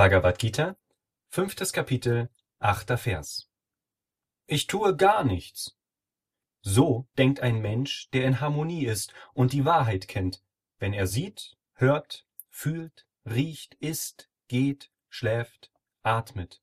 Bhagavad Gita, fünftes Kapitel, achter Vers. Ich tue gar nichts. So denkt ein Mensch, der in Harmonie ist und die Wahrheit kennt, wenn er sieht, hört, fühlt, riecht, isst, geht, schläft, atmet